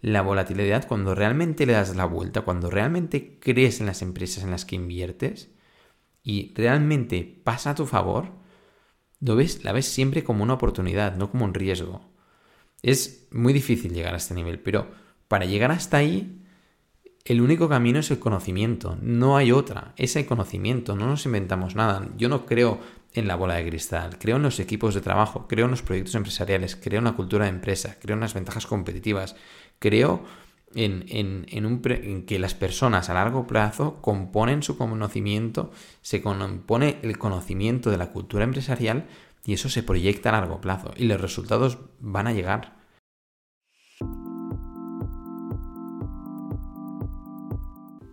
la volatilidad, cuando realmente le das la vuelta, cuando realmente crees en las empresas en las que inviertes y realmente pasa a tu favor, lo ves, la ves siempre como una oportunidad, no como un riesgo. Es muy difícil llegar a este nivel, pero para llegar hasta ahí, el único camino es el conocimiento, no hay otra, es el conocimiento, no nos inventamos nada. Yo no creo en la bola de cristal, creo en los equipos de trabajo, creo en los proyectos empresariales, creo en la cultura de empresa, creo en las ventajas competitivas, creo en, en, que las personas a largo plazo componen su conocimiento, se compone el conocimiento de la cultura empresarial y eso se proyecta a largo plazo y los resultados van a llegar.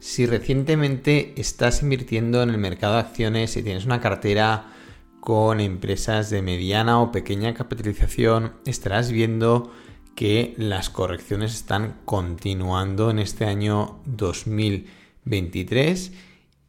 Si recientemente estás invirtiendo en el mercado de acciones y tienes una cartera con empresas de mediana o pequeña capitalización, estarás viendo que las correcciones están continuando en este año 2023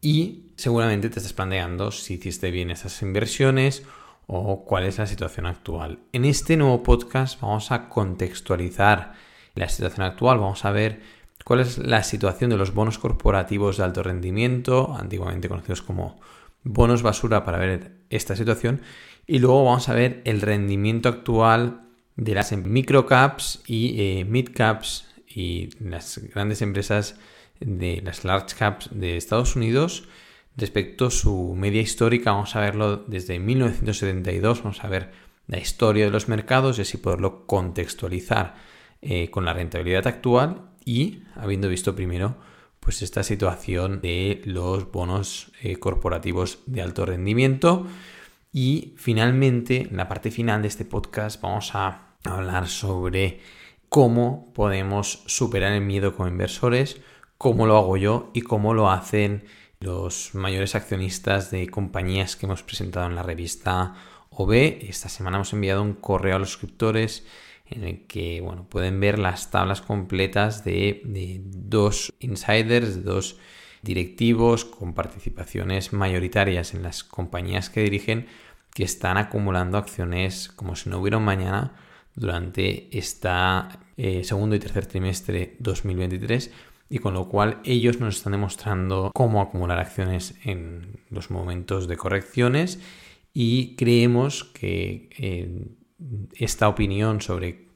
y seguramente te estás planteando si hiciste bien esas inversiones o cuál es la situación actual. En este nuevo podcast vamos a contextualizar la situación actual, vamos a ver cuál es la situación de los bonos corporativos de alto rendimiento, antiguamente conocidos como bonos basura para ver esta situación y luego vamos a ver el rendimiento actual de las microcaps y eh, midcaps y las grandes empresas de las large caps de Estados Unidos respecto a su media histórica. Vamos a verlo desde 1972, vamos a ver la historia de los mercados y así poderlo contextualizar eh, con la rentabilidad actual y habiendo visto primero pues esta situación de los bonos eh, corporativos de alto rendimiento. Y finalmente, en la parte final de este podcast, vamos a hablar sobre cómo podemos superar el miedo como inversores, cómo lo hago yo y cómo lo hacen los mayores accionistas de compañías que hemos presentado en la revista OB. Esta semana hemos enviado un correo a los suscriptores en el que bueno, pueden ver las tablas completas de, dos insiders, de dos directivos con participaciones mayoritarias en las compañías que dirigen que están acumulando acciones como si no hubiera un mañana durante esta eh, segundo y tercer trimestre 2023 y con lo cual ellos nos están demostrando cómo acumular acciones en los momentos de correcciones y creemos que eh, esta opinión sobre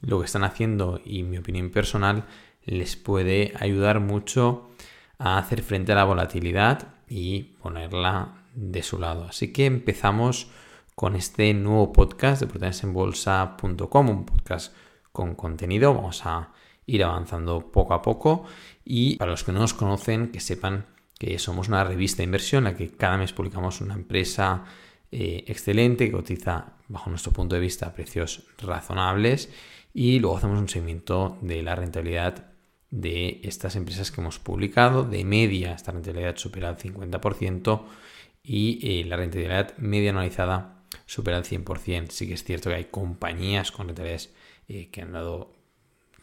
lo que están haciendo y mi opinión personal les puede ayudar mucho a hacer frente a la volatilidad y ponerla de su lado. Así que empezamos con este nuevo podcast de proteínasenbolsa.com, un podcast con contenido. Vamos a ir avanzando poco a poco y para los que no nos conocen, que sepan que somos una revista de inversión la que cada mes publicamos una empresa eh, excelente que cotiza bajo nuestro punto de vista a precios razonables y luego hacemos un seguimiento de la rentabilidad de estas empresas que hemos publicado. De media esta rentabilidad supera el 50% y eh, la rentabilidad media anualizada supera el 100%. Sí que es cierto que hay compañías con rentabilidades eh, que han dado,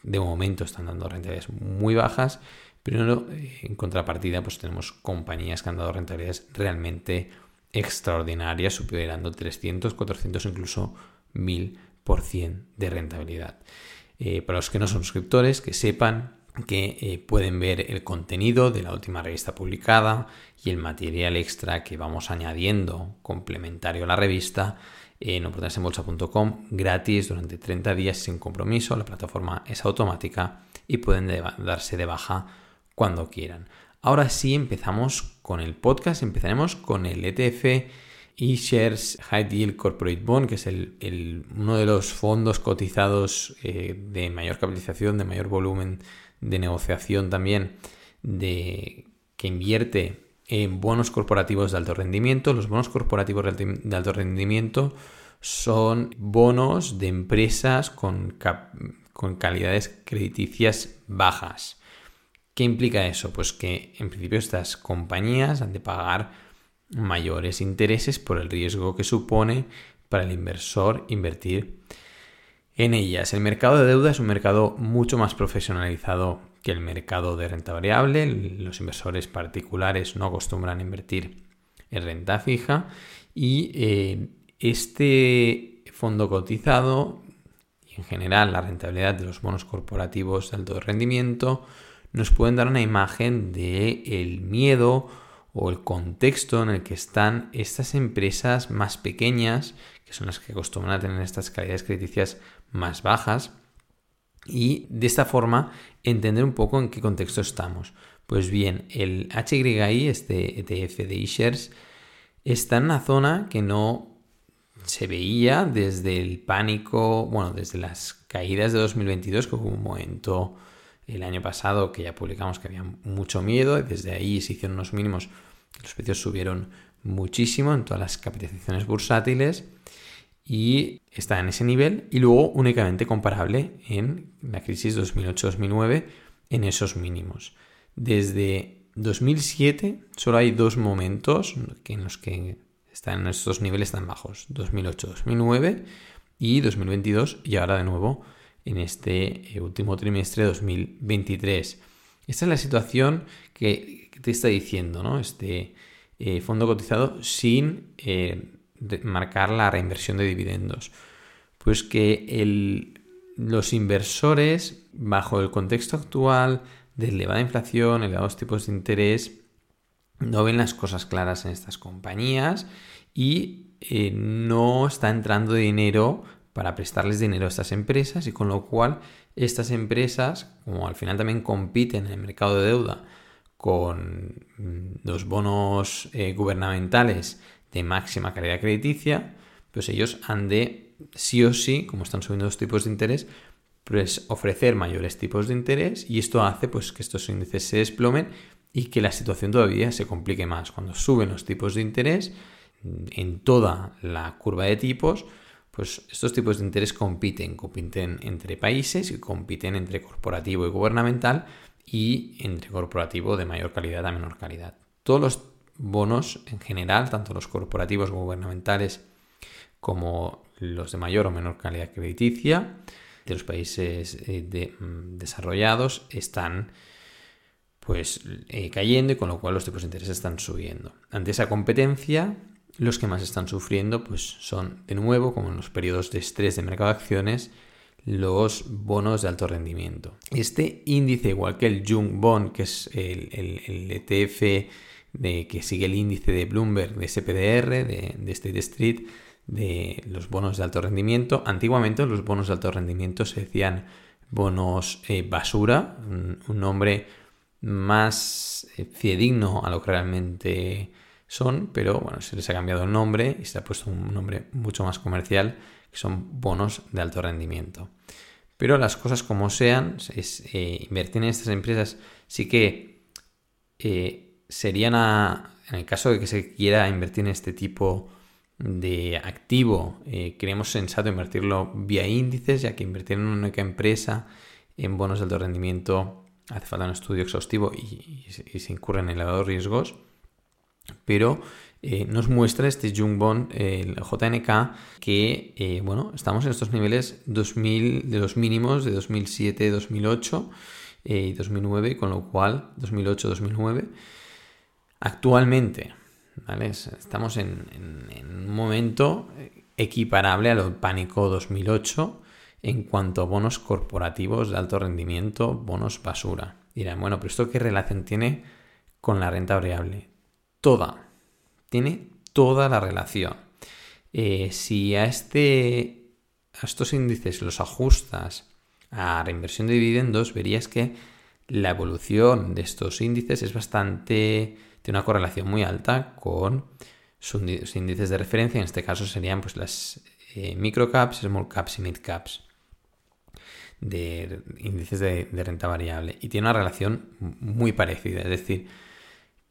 de momento están dando rentabilidades muy bajas, pero en contrapartida pues tenemos compañías que han dado rentabilidades realmente extraordinaria, superando 300, 400, incluso 1000% de rentabilidad. Eh, para los que no son suscriptores, que sepan que eh, pueden ver el contenido de la última revista publicada y el material extra que vamos añadiendo complementario a la revista en oportunidadesenbolsa.com gratis durante 30 días sin compromiso. La plataforma es automática y pueden darse de baja cuando quieran. Ahora sí empezamos con el podcast, empezaremos con el ETF eShares High Yield Corporate Bond, que es el, uno de los fondos cotizados eh, de mayor capitalización, de mayor volumen de negociación también, de, que invierte en bonos corporativos de alto rendimiento. Los bonos corporativos de alto rendimiento son bonos de empresas con, con calidades crediticias bajas. ¿Qué implica eso? Pues que en principio estas compañías han de pagar mayores intereses por el riesgo que supone para el inversor invertir en ellas. El mercado de deuda es un mercado mucho más profesionalizado que el mercado de renta variable. Los inversores particulares no acostumbran a invertir en renta fija y eh, este fondo cotizado en general la rentabilidad de los bonos corporativos de alto rendimiento, nos pueden dar una imagen de el miedo o el contexto en el que están estas empresas más pequeñas, que son las que acostumbran a tener estas calidades crediticias más bajas, y de esta forma entender un poco en qué contexto estamos. Pues bien, el HYI, este ETF de eShares, está en una zona que no se veía desde el pánico, bueno, desde las caídas de 2022, que hubo un momento el año pasado que ya publicamos que había mucho miedo, y desde ahí se hicieron unos mínimos, los precios subieron muchísimo en todas las capitalizaciones bursátiles y está en ese nivel y luego únicamente comparable en la crisis 2008-2009 en esos mínimos. Desde 2007 solo hay dos momentos en los que están en estos niveles tan bajos, 2008-2009 y 2022 y ahora de nuevo en este eh, último trimestre de 2023. Esta es la situación que te está diciendo, ¿no? Este eh, fondo cotizado sin eh, marcar la reinversión de dividendos. Pues que los inversores, bajo el contexto actual de elevada inflación, elevados tipos de interés, no ven las cosas claras en estas compañías y no está entrando dinero para prestarles dinero a estas empresas y con lo cual estas empresas, como al final también compiten en el mercado de deuda con mm, los bonos eh, gubernamentales de máxima calidad crediticia, pues ellos han de sí o sí, como están subiendo los tipos de interés, pues ofrecer mayores tipos de interés y esto hace pues que estos índices se desplomen y que la situación todavía se complique más. Cuando suben los tipos de interés en toda la curva de tipos, pues estos tipos de interés compiten, compiten entre países y compiten entre corporativo y gubernamental y entre corporativo de mayor calidad a menor calidad. Todos los bonos en general, tanto los corporativos gubernamentales como los de mayor o menor calidad crediticia de los países eh, mm, desarrollados están pues eh, cayendo y con lo cual los tipos de interés están subiendo. Ante esa competencia, los que más están sufriendo pues son de nuevo, como en los periodos de estrés de mercado de acciones, los bonos de alto rendimiento. Este índice, igual que el Jung Bond, que es el, el, ETF de, que sigue el índice de Bloomberg, de SPDR, de, de State Street, de los bonos de alto rendimiento. Antiguamente los bonos de alto rendimiento se decían bonos eh, basura, un, nombre más eh, fidedigno a lo que realmente son, pero bueno, se les ha cambiado el nombre y se ha puesto un nombre mucho más comercial, que son bonos de alto rendimiento. Pero las cosas como sean, eh, invertir en estas empresas sí que serían, en el caso de que se quiera invertir en este tipo de activo, eh, creemos sensato invertirlo vía índices, ya que invertir en una única empresa en bonos de alto rendimiento hace falta un estudio exhaustivo y, se incurren elevados riesgos. Pero eh, nos muestra este Jung Bond, el JNK, que eh, bueno, estamos en estos niveles 2000, de los mínimos de 2007, 2008 y 2009, con lo cual 2008, 2009. Actualmente, Estamos en, un momento equiparable al pánico 2008 en cuanto a bonos corporativos de alto rendimiento, bonos basura. Dirán, bueno, pero ¿esto qué relación tiene con la renta variable? Toda. Tiene toda la relación. Eh, si a, este, a estos índices los ajustas a reinversión de dividendos, verías que la evolución de estos índices es bastante tiene una correlación muy alta con sus índices de referencia, en este caso serían pues las eh, microcaps, small caps y mid caps de índices de, renta variable y tiene una relación muy parecida, es decir,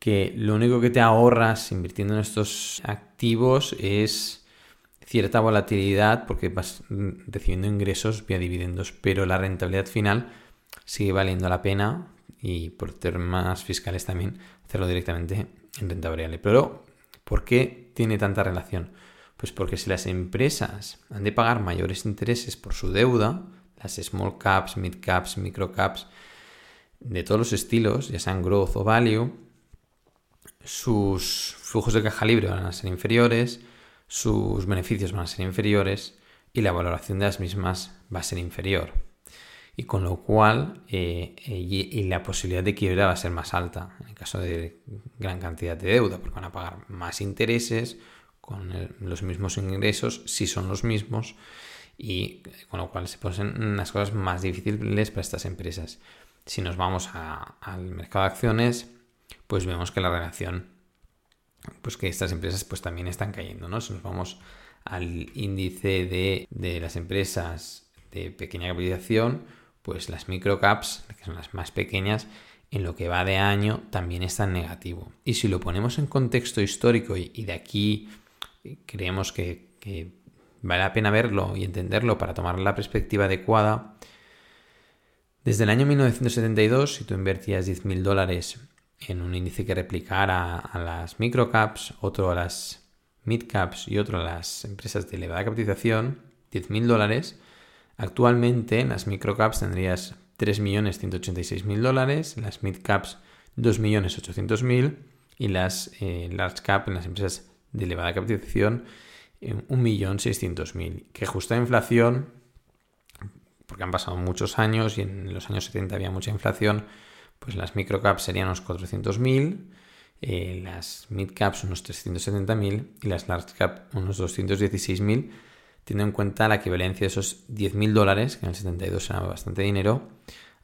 que lo único que te ahorras invirtiendo en estos activos es cierta volatilidad porque vas recibiendo ingresos vía dividendos, pero la rentabilidad final sigue valiendo la pena y por temas fiscales también hacerlo directamente en renta. Pero, ¿por qué tiene tanta relación? Pues porque si las empresas han de pagar mayores intereses por su deuda, las small caps, mid caps, micro caps, de todos los estilos, ya sean growth o value, sus flujos de caja libre van a ser inferiores, sus beneficios van a ser inferiores y la valoración de las mismas va a ser inferior. Y con lo cual, eh, y, la posibilidad de quiebra va a ser más alta en caso de gran cantidad de deuda, porque van a pagar más intereses con los mismos ingresos, si son los mismos, y con lo cual se ponen las cosas más difíciles para estas empresas. Si nos vamos al mercado de acciones, pues vemos que la relación, pues que estas empresas pues también están cayendo, ¿no? Si nos vamos al índice de, de las empresas de pequeña capitalización, pues las microcaps, que son las más pequeñas, en lo que va de año también están negativo. Y si lo ponemos en contexto histórico y, de aquí creemos que, que, vale la pena verlo y entenderlo para tomar la perspectiva adecuada, desde el año 1972, si tú invertías 10.000 dólares en un índice que replicara a las microcaps, otro a las midcaps y otro a las empresas de elevada capitalización, 10.000 dólares, actualmente en las microcaps tendrías 3.186.000 dólares, en las midcaps 2.800.000 y las eh, large cap en las empresas de elevada capitalización 1.600.000. Que justa inflación, porque han pasado muchos años y en los años 70 había mucha inflación, pues las microcaps serían unos 400.000, eh, las midcaps unos 370.000 y las large cap unos 216.000, teniendo en cuenta la equivalencia de esos 10.000 dólares, que en el 72 era bastante dinero,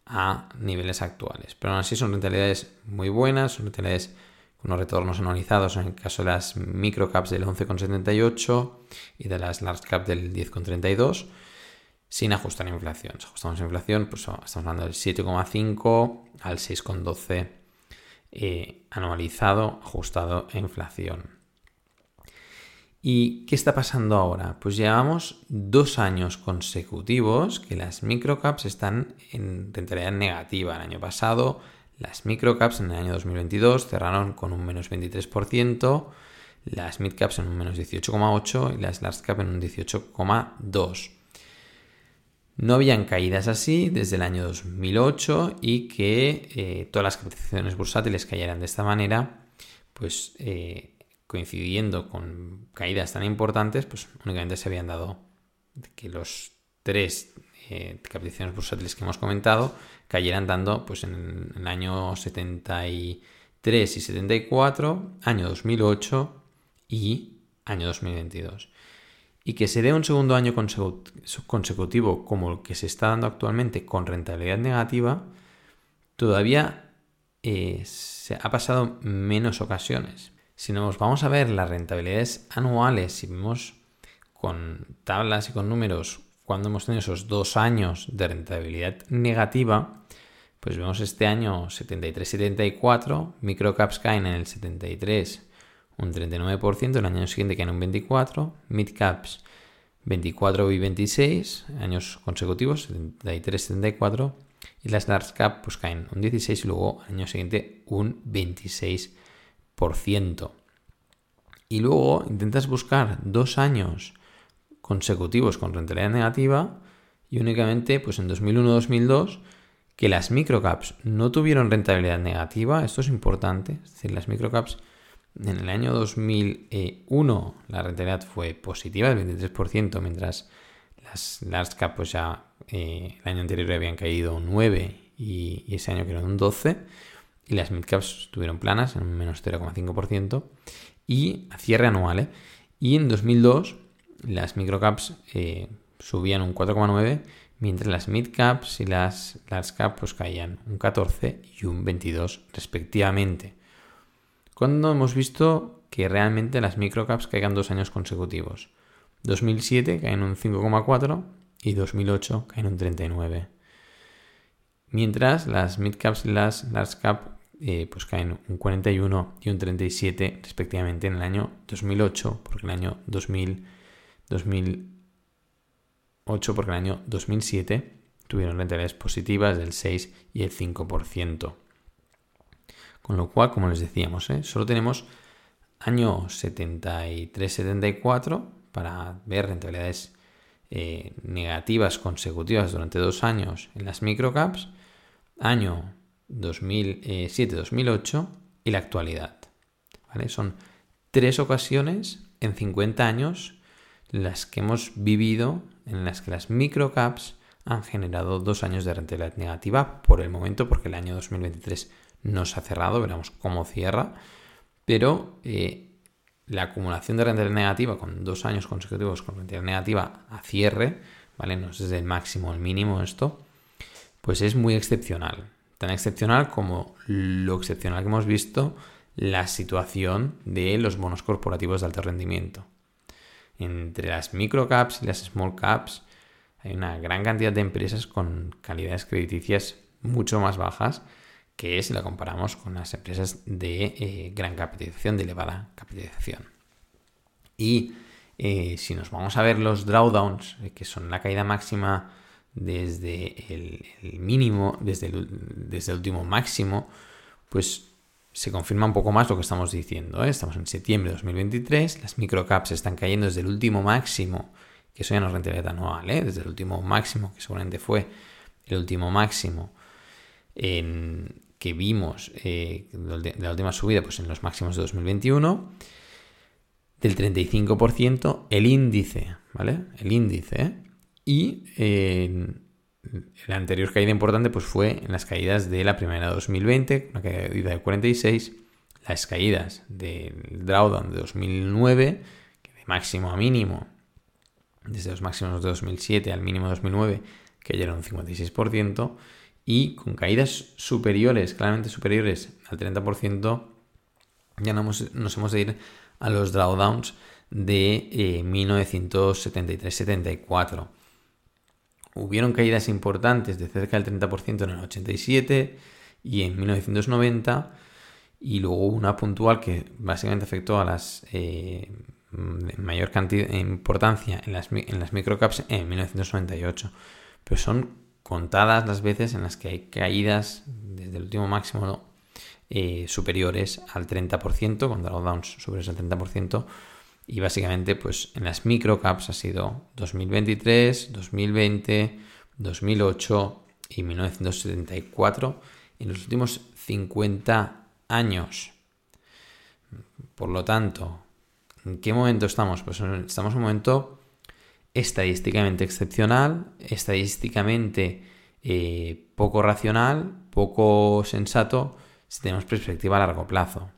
a niveles actuales. Pero aún así son rentabilidades muy buenas, son rentabilidades con unos retornos anualizados en el caso de las microcaps del 11,78 y de las large cap del 10,32 sin ajustar inflación. Si ajustamos inflación, pues estamos hablando del 7,5 al 6,12 eh, anualizado, ajustado a inflación. ¿Y qué está pasando ahora? Pues llevamos dos años consecutivos que las microcaps están en rentabilidad negativa. El año pasado las microcaps en el año 2022 cerraron con un menos 23%, las midcaps en un menos 18,8% y las large cap en un 18,2%. No habían caídas así desde el año 2008 y que eh, todas las capitalizaciones bursátiles cayeran de esta manera, pues eh, coincidiendo con caídas tan importantes, pues únicamente se habían dado que los tres eh, bursátiles que hemos comentado cayeran dando pues en el año 73 y 74, año 2008 y año 2022 y que se dé un segundo año consecutivo como el que se está dando actualmente con rentabilidad negativa, todavía eh, se ha pasado menos ocasiones. Si nos vamos a ver las rentabilidades anuales, si vemos con tablas y con números cuando hemos tenido esos dos años de rentabilidad negativa, pues vemos este año 73-74, microcaps caen en el 73 un 39%, el año siguiente caen un 24%, midcaps 24 y 26 años consecutivos, 73, 74, y las large cap pues caen un 16 y luego al año siguiente un 26%. Y luego intentas buscar dos años consecutivos con rentabilidad negativa y únicamente pues en 2001-2002 que las microcaps no tuvieron rentabilidad negativa, esto es importante, es decir, las microcaps en el año 2001 la rentabilidad fue positiva del 23%, mientras las large cap pues ya eh, el año anterior habían caído un 9 y, ese año quedó un 12 y las mid caps estuvieron planas en un menos 0,5% y a cierre anual ¿eh? y en 2002 las microcaps eh, subían un 4,9 mientras las mid caps y las large cap pues caían un 14 y un 22 respectivamente cuando hemos visto que realmente las microcaps caigan dos años consecutivos. 2007 caen un 5,4 y 2008 caen un 39. Mientras las midcaps y las large cap eh, pues caen un 41 y un 37 respectivamente en el año 2008, porque el año 2000, 2008, porque el año 2007 tuvieron rentabilidades positivas del 6 y el 5%. Con lo cual, como les decíamos, ¿eh? solo tenemos año 73-74 para ver rentabilidades eh, negativas consecutivas durante dos años en las microcaps, año 2007-2008 y la actualidad. Son tres ocasiones en 50 años las que hemos vivido en las que las microcaps han generado dos años de rentabilidad negativa por el momento, porque el año 2023 no se ha cerrado, veremos cómo cierra, pero eh, la acumulación de rentabilidad negativa con dos años consecutivos con rentabilidad negativa a cierre, ¿vale? No es desde el máximo al mínimo esto, pues es muy excepcional. Tan excepcional como lo excepcional que hemos visto la situación de los bonos corporativos de alto rendimiento. Entre las microcaps y las small caps hay una gran cantidad de empresas con calidades crediticias mucho más bajas que si la comparamos con las empresas de eh, gran capitalización, de elevada capitalización. Y eh, si nos vamos a ver los drawdowns, eh, que son la caída máxima desde el, mínimo, desde desde el último máximo, pues se confirma un poco más lo que estamos diciendo. Estamos en septiembre de 2023, las microcaps están cayendo desde el último máximo, que eso ya no es rentabilidad anual, desde el último máximo, que seguramente fue el último máximo en, que vimos eh, de la última subida, pues en los máximos de 2021, del 35%, el índice, ¿vale? El índice, y en la anterior caída importante pues fue en las caídas de la primera de 2020, una caída de 46, las caídas del drawdown de 2009, que de máximo a mínimo, desde los máximos de 2007 al mínimo de 2009, cayeron un 56%, y con caídas superiores, claramente superiores al 30%, ya nos, hemos de ir a los drawdowns de 1973-74 eh, Hubieron caídas importantes de cerca del 30% en el 87 y en 1990 y luego una puntual que básicamente afectó a las eh, mayor cantidad importancia en las, en las microcaps en 1998. Pero son contadas las veces en las que hay caídas desde el último máximo eh, superiores al 30%, con drawdowns superiores al 30%, y básicamente, pues en las microcaps ha sido 2023, 2020, 2008 y 1974 en los últimos 50 años. Por lo tanto, ¿en qué momento estamos? Pues estamos en un momento estadísticamente excepcional, estadísticamente eh, poco racional, poco sensato, si tenemos perspectiva a largo plazo.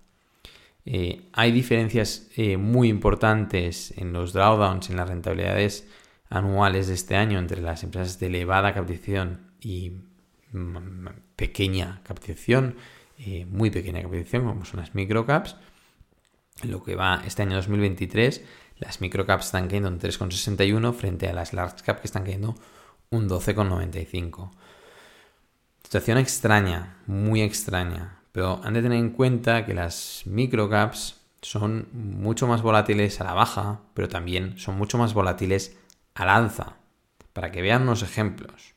Eh, hay diferencias eh, muy importantes en los drawdowns, en las rentabilidades anuales de este año entre las empresas de elevada capitalización y mm, pequeña capitalización, muy pequeña capitalización, como son las microcaps. Lo que va este año 2023, las microcaps están cayendo un 3,61 frente a las large cap que están cayendo un 12,95. Situación extraña, muy extraña. Pero han de tener en cuenta que las microcaps son mucho más volátiles a la baja, pero también son mucho más volátiles al alza. Para que vean unos ejemplos.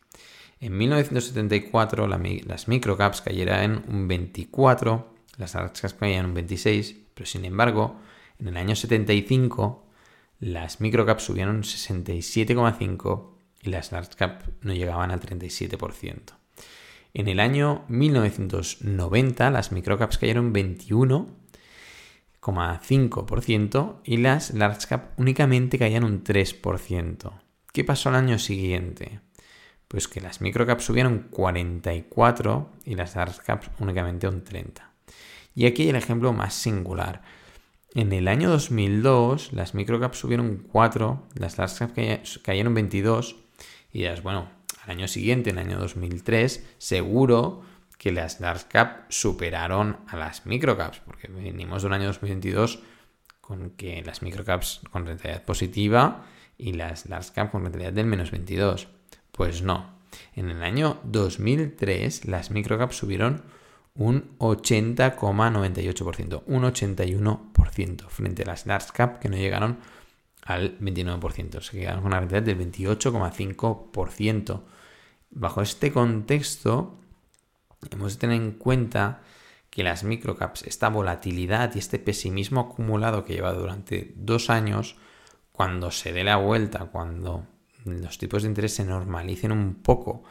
En 1974 las microcaps cayeron un 24, las large caps caían un 26, pero sin embargo, en el año 75 las microcaps subieron un 67,5 y las large caps no llegaban al 37%. En el año 1990 las microcaps cayeron 21,5% y las large cap únicamente caían un 3%. ¿Qué pasó al año siguiente? Pues que las microcaps subieron 44 y las large caps únicamente un 30. Y aquí hay el ejemplo más singular. En el año 2002 las microcaps subieron 4, las large caps cayeron 22 y las, bueno, año siguiente, en el año 2003, seguro que las large cap superaron a las microcaps, porque venimos de un año 2022 con que las microcaps con rentabilidad positiva y las large cap con rentabilidad del menos 22. Pues no. En el año 2003 las microcaps subieron un 80,98%, un 81% frente a las large cap que no llegaron al 29%, se quedaron con una rentabilidad del 28,5%. Bajo este contexto, hemos de tener en cuenta que las microcaps, esta volatilidad y este pesimismo acumulado que lleva durante dos años, cuando se dé la vuelta, cuando los tipos de interés se normalicen un poco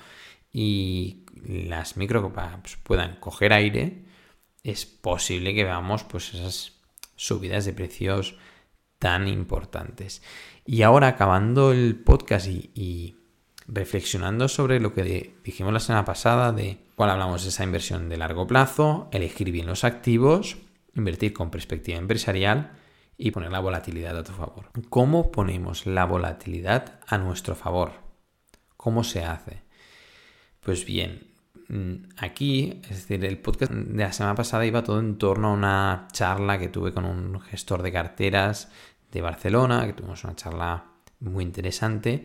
y las microcaps puedan coger aire, es posible que veamos pues esas subidas de precios tan importantes. Y ahora, acabando el podcast y, reflexionando sobre lo que dijimos la semana pasada de cuál hablamos de esa inversión de largo plazo, elegir bien los activos, invertir con perspectiva empresarial y poner la volatilidad a tu favor. ¿Cómo ponemos la volatilidad a nuestro favor? ¿Cómo se hace? Pues bien, mm, aquí, es decir, el podcast de la semana pasada iba todo en torno a una charla que tuve con un gestor de carteras de Barcelona, que tuvimos una charla muy interesante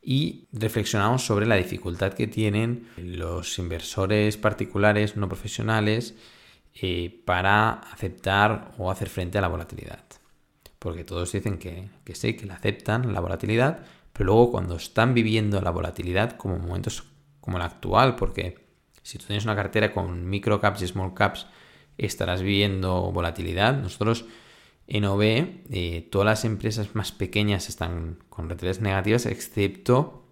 y reflexionamos sobre la dificultad que tienen los inversores particulares no profesionales eh, para aceptar o hacer frente a la volatilidad. Porque todos dicen que, que sí, que la aceptan, la volatilidad, pero luego cuando están viviendo la volatilidad, como momentos como el actual, porque si tú tienes una cartera con micro caps y small caps, estarás viviendo volatilidad. Nosotros en OB, eh, todas las empresas más pequeñas están con rentabilidades negativas, excepto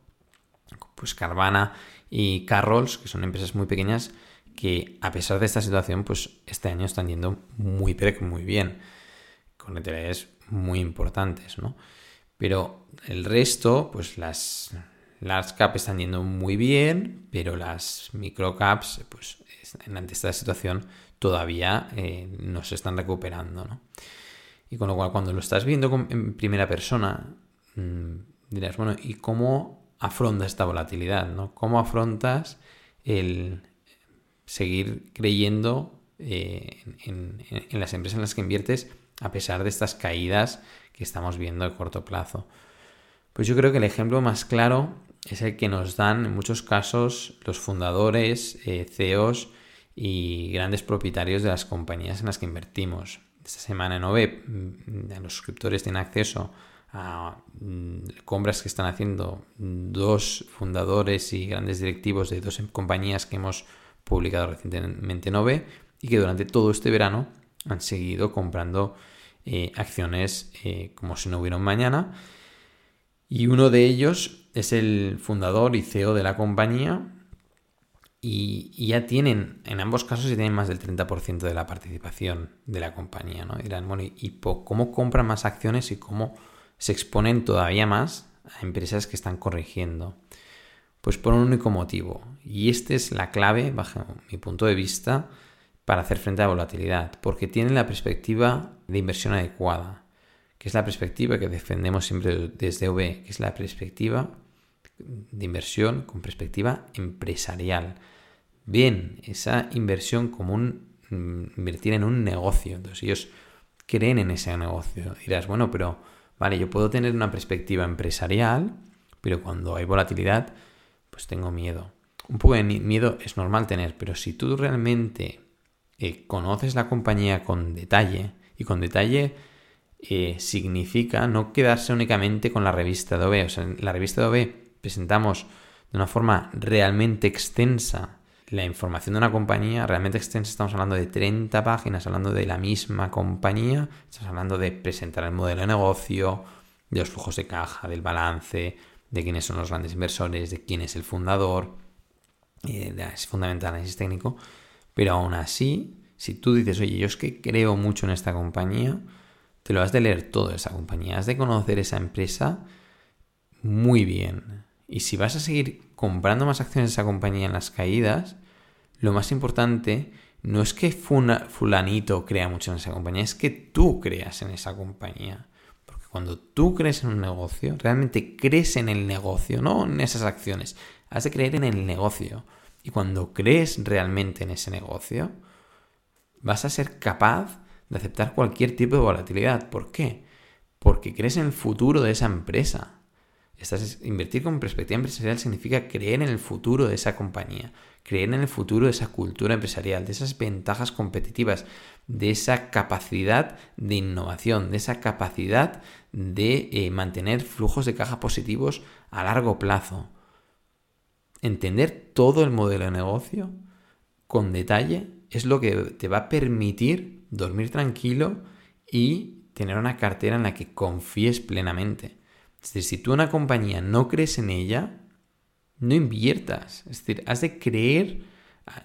pues Carvana y Carrolls, que son empresas muy pequeñas que a pesar de esta situación, pues este año están yendo muy, muy bien, con rentabilidades muy importantes, ¿no? Pero el resto, pues las large caps están yendo muy bien, pero las micro caps, pues ante esta situación todavía eh, no se están recuperando, ¿no? Y con lo cual, cuando lo estás viendo en primera persona, mm, dirás, bueno, ¿y cómo afrontas esta volatilidad? ¿no? ¿Cómo afrontas el seguir creyendo eh, en, las empresas en las que inviertes a pesar de estas caídas que estamos viendo a corto plazo? Pues yo creo que el ejemplo más claro es el que nos dan en muchos casos los fundadores, eh, CEOs y grandes propietarios de las compañías en las que invertimos esta semana en OVE mm, los suscriptores tienen acceso a mm, compras que están haciendo dos fundadores y grandes directivos de dos compañías que hemos publicado recientemente en OVE y que durante todo este verano han seguido comprando eh, acciones eh, como si no hubiera un mañana. Y uno de ellos es el fundador y CEO de la compañía, y, ya tienen, en ambos casos, ya tienen más del 30% de la participación de la compañía, ¿no? dirán, bueno, ¿y cómo compran más acciones y cómo se exponen todavía más a empresas que están corrigiendo? Pues por un único motivo, y esta es la clave, bajo mi punto de vista, para hacer frente a la volatilidad, porque tienen la perspectiva de inversión adecuada, que es la perspectiva que defendemos siempre desde OB, que es la perspectiva de inversión con perspectiva empresarial. Bien, esa inversión como un, mm, invertir en un negocio. Entonces ellos creen en ese negocio. Dirás, bueno, pero vale, yo puedo tener una perspectiva empresarial, pero cuando hay volatilidad, pues tengo miedo. Un poco de miedo es normal tener, pero si tú realmente eh, conoces la compañía con detalle, y con detalle eh, significa no quedarse únicamente con la revista OB. O sea, la revista OB presentamos de una forma realmente extensa la información de una compañía, realmente extensa, estamos hablando de 30 páginas, hablando de la misma compañía, estamos hablando de presentar el modelo de negocio, de los flujos de caja, del balance, de quiénes son los grandes inversores, de quién es el fundador, es fundamental análisis técnico, pero aún así, si tú dices, oye, yo es que creo mucho en esta compañía, te lo has de leer todo esa compañía, has de conocer esa empresa muy bien, y si vas a seguir comprando más acciones de esa compañía en las caídas, lo más importante no es que fulanito crea mucho en esa compañía, es que tú creas en esa compañía. Porque cuando tú crees en un negocio, realmente crees en el negocio, no en esas acciones. Has de creer en el negocio. Y cuando crees realmente en ese negocio, vas a ser capaz de aceptar cualquier tipo de volatilidad. ¿Por qué? Porque crees en el futuro de esa empresa invertir con perspectiva empresarial significa creer en el futuro de esa compañía, creer en el futuro de esa cultura empresarial, de esas ventajas competitivas, de esa capacidad de innovación, de esa capacidad de eh, mantener flujos de caja positivos a largo plazo. Entender todo el modelo de negocio con detalle es lo que te va a permitir dormir tranquilo y tener una cartera en la que confíes plenamente. Es decir, si tú una compañía no crees en ella, no inviertas. Es decir, has de creer ah,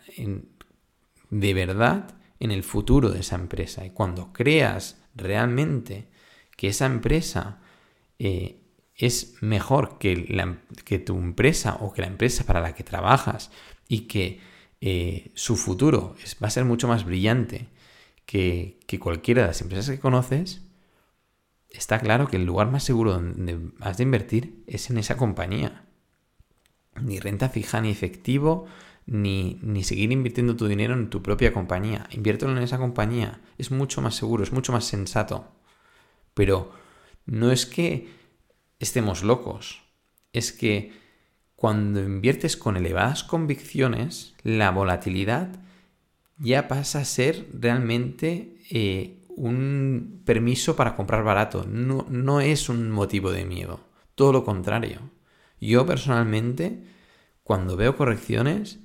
de verdad en el futuro de esa empresa. Y cuando creas realmente que esa empresa eh, es mejor que, que tu empresa o que la empresa para la que trabajas y que eh, su futuro va a ser mucho más brillante que, que cualquiera de las empresas que conoces, está claro que el lugar más seguro donde has de invertir es en esa compañía. Ni renta fija, ni efectivo, ni, ni, seguir invirtiendo tu dinero en tu propia compañía. Inviértelo en esa compañía. Es mucho más seguro, es mucho más sensato. Pero no es que estemos locos. Es que cuando inviertes con elevadas convicciones, la volatilidad ya pasa a ser realmente eh, un permiso para comprar barato. No, no es un motivo de miedo. Todo lo contrario. Yo personalmente, cuando veo correcciones,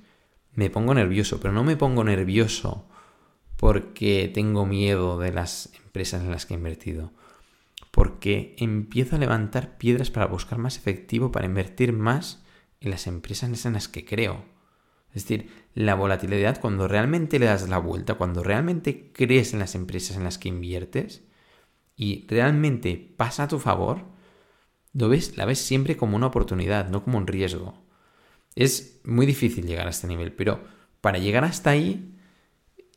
me pongo nervioso, pero no me pongo nervioso porque tengo miedo de las empresas en las que he invertido. Porque empiezo a levantar piedras para buscar más efectivo, para invertir más en las empresas en las que creo. Es decir, la volatilidad, cuando realmente le das la vuelta, cuando realmente crees en las empresas en las que inviertes y realmente pasa a tu favor, lo ves, la ves siempre como una oportunidad, no como un riesgo. Es muy difícil llegar a este nivel, pero para llegar hasta ahí,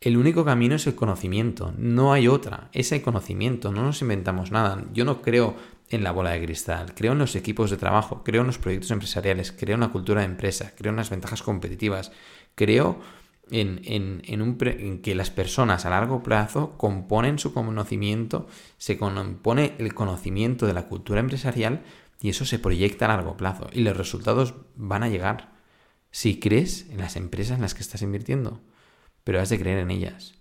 el único camino es el conocimiento, no hay otra, es el conocimiento, no nos inventamos nada. Yo no creo en la bola de cristal, creo en los equipos de trabajo, creo en los proyectos empresariales, creo en la cultura de empresa, creo en las ventajas competitivas, creo en, en, que las personas a largo plazo componen su conocimiento, se compone el conocimiento de la cultura empresarial y eso se proyecta a largo plazo. Y los resultados van a llegar si crees en las empresas en las que estás invirtiendo, pero has de creer en ellas.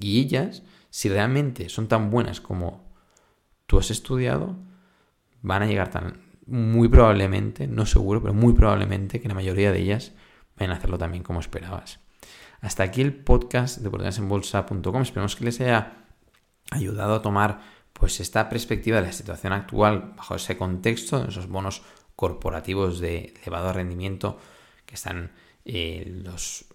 Y ellas, si realmente son tan buenas como tú has estudiado, van a llegar tan muy probablemente, no seguro, pero muy probablemente que la mayoría de ellas vayan a hacerlo también como esperabas. Hasta aquí el podcast de oportunidadesenbolsa.com. Esperemos que les haya ayudado a tomar pues esta perspectiva de la situación actual bajo ese contexto, de esos bonos corporativos de elevado rendimiento que están eh, los,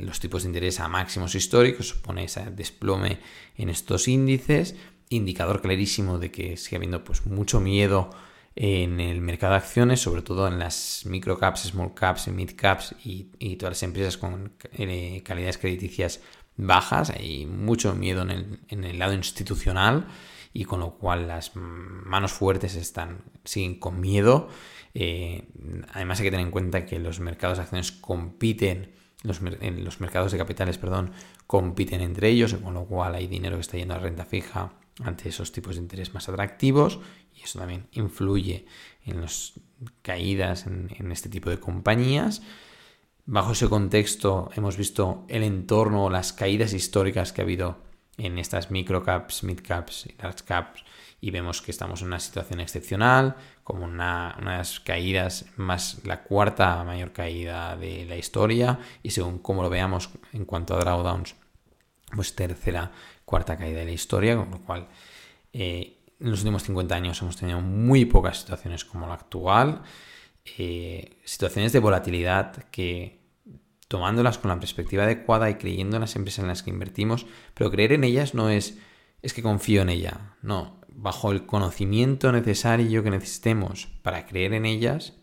los tipos de interés a máximos históricos, supone ese desplome en estos índices indicador clarísimo de que sigue habiendo pues mucho miedo en el mercado de acciones, sobre todo en las micro caps, small caps, mid caps y, todas las empresas con eh, calidades crediticias bajas. Hay mucho miedo en el, lado institucional y con lo cual las manos fuertes están, siguen con miedo. Eh, además hay que tener en cuenta que los mercados de acciones compiten, los, en los mercados de capitales, perdón, compiten entre ellos, con lo cual hay dinero que está yendo a renta fija ante esos tipos de interés más atractivos y eso también influye en las caídas en, este tipo de compañías. Bajo ese contexto hemos visto el entorno, las caídas históricas que ha habido en estas micro caps, mid caps y large caps y vemos que estamos en una situación excepcional, como una, unas caídas más la cuarta mayor caída de la historia y según como lo veamos en cuanto a drawdowns, pues tercera cuarta caída de la historia, con lo cual eh, en los últimos 50 años hemos tenido muy pocas situaciones como la actual, eh, situaciones de volatilidad que tomándolas con la perspectiva adecuada y creyendo en las empresas en las que invertimos, pero creer en ellas no es es que confío en ella, no, bajo el conocimiento necesario que necesitemos para creer en ellas,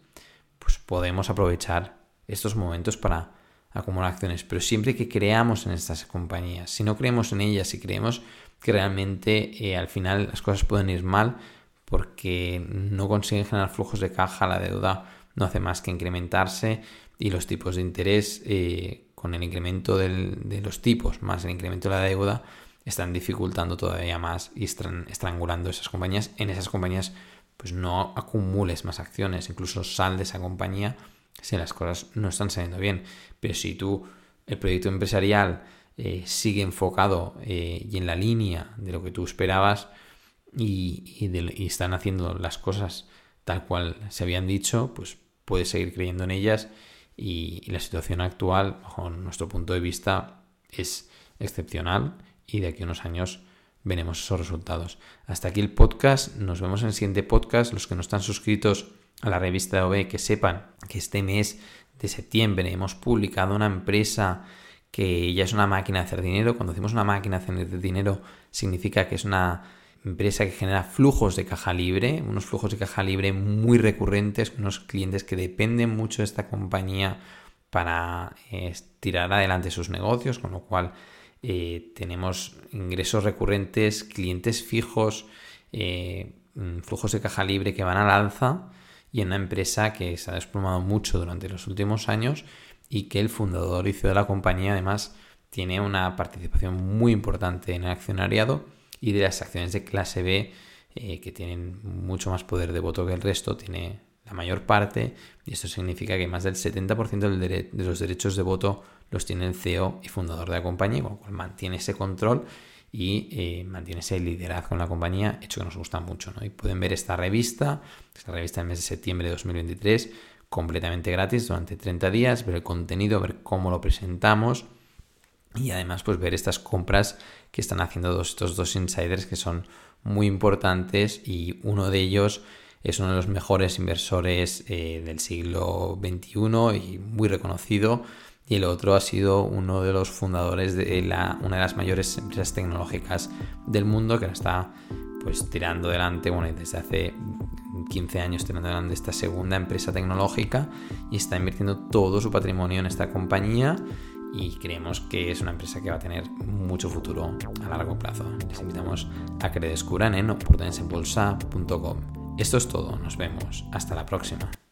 pues podemos aprovechar estos momentos para acumular acciones, pero siempre que creamos en estas compañías, si no creemos en ellas, si creemos que realmente eh, al final las cosas pueden ir mal porque no consiguen generar flujos de caja, la deuda no hace más que incrementarse y los tipos de interés eh, con el incremento de los tipos más el incremento de la deuda están dificultando todavía más y están estrangulando esas compañías. En esas compañías pues no acumules más acciones, incluso sal de esa compañía si las cosas no están saliendo bien. Pero si tú, el proyecto empresarial eh, sigue enfocado eh, y en la línea de lo que tú esperabas y, están haciendo las cosas tal cual se habían dicho, pues puedes seguir creyendo en ellas y, y la situación actual, bajo nuestro punto de vista, es excepcional y de aquí a unos años veremos esos resultados. Hasta aquí el podcast, nos vemos en el siguiente podcast, los que no están suscritos a la revista OB que sepan que este mes de septiembre hemos publicado una empresa que ya es una máquina de hacer dinero. Cuando decimos una máquina de hacer dinero significa que es una empresa que genera flujos de caja libre, unos flujos de caja libre muy recurrentes, unos clientes que dependen mucho de esta compañía para eh, tirar adelante sus negocios, con lo cual eh, tenemos ingresos recurrentes, clientes fijos, eh, mm, flujos de caja libre que van al alza y en una empresa que se ha desplomado mucho durante los últimos años y que el fundador y CEO de la compañía además tiene una participación muy importante en el accionariado y de las acciones de clase B eh, que tienen mucho más poder de voto que el resto, tiene la mayor parte y esto significa que más del 70% de los derechos de voto los tiene el CEO y fundador de la compañía, con lo cual mantiene ese control y eh, mantiene ese liderazgo en la compañía, hecho que nos gusta mucho. Y pueden ver esta revista, esta revista del mes de septiembre de 2023, completamente gratis durante 30 días, ver el contenido, ver cómo lo presentamos y además pues ver estas compras que están haciendo estos dos insiders que son muy importantes y uno de ellos es uno de los mejores inversores eh, del siglo XXI y muy reconocido y el otro ha sido uno de los fundadores de la, una de las mayores empresas tecnológicas del mundo que la está pues tirando delante, bueno, desde hace 15 años tirando delante esta segunda empresa tecnológica y está invirtiendo todo su patrimonio en esta compañía y creemos que es una empresa que va a tener mucho futuro a largo plazo. Les invitamos a que le descubran en oportunidadesenbolsa.com. Esto es todo, nos vemos, hasta la próxima.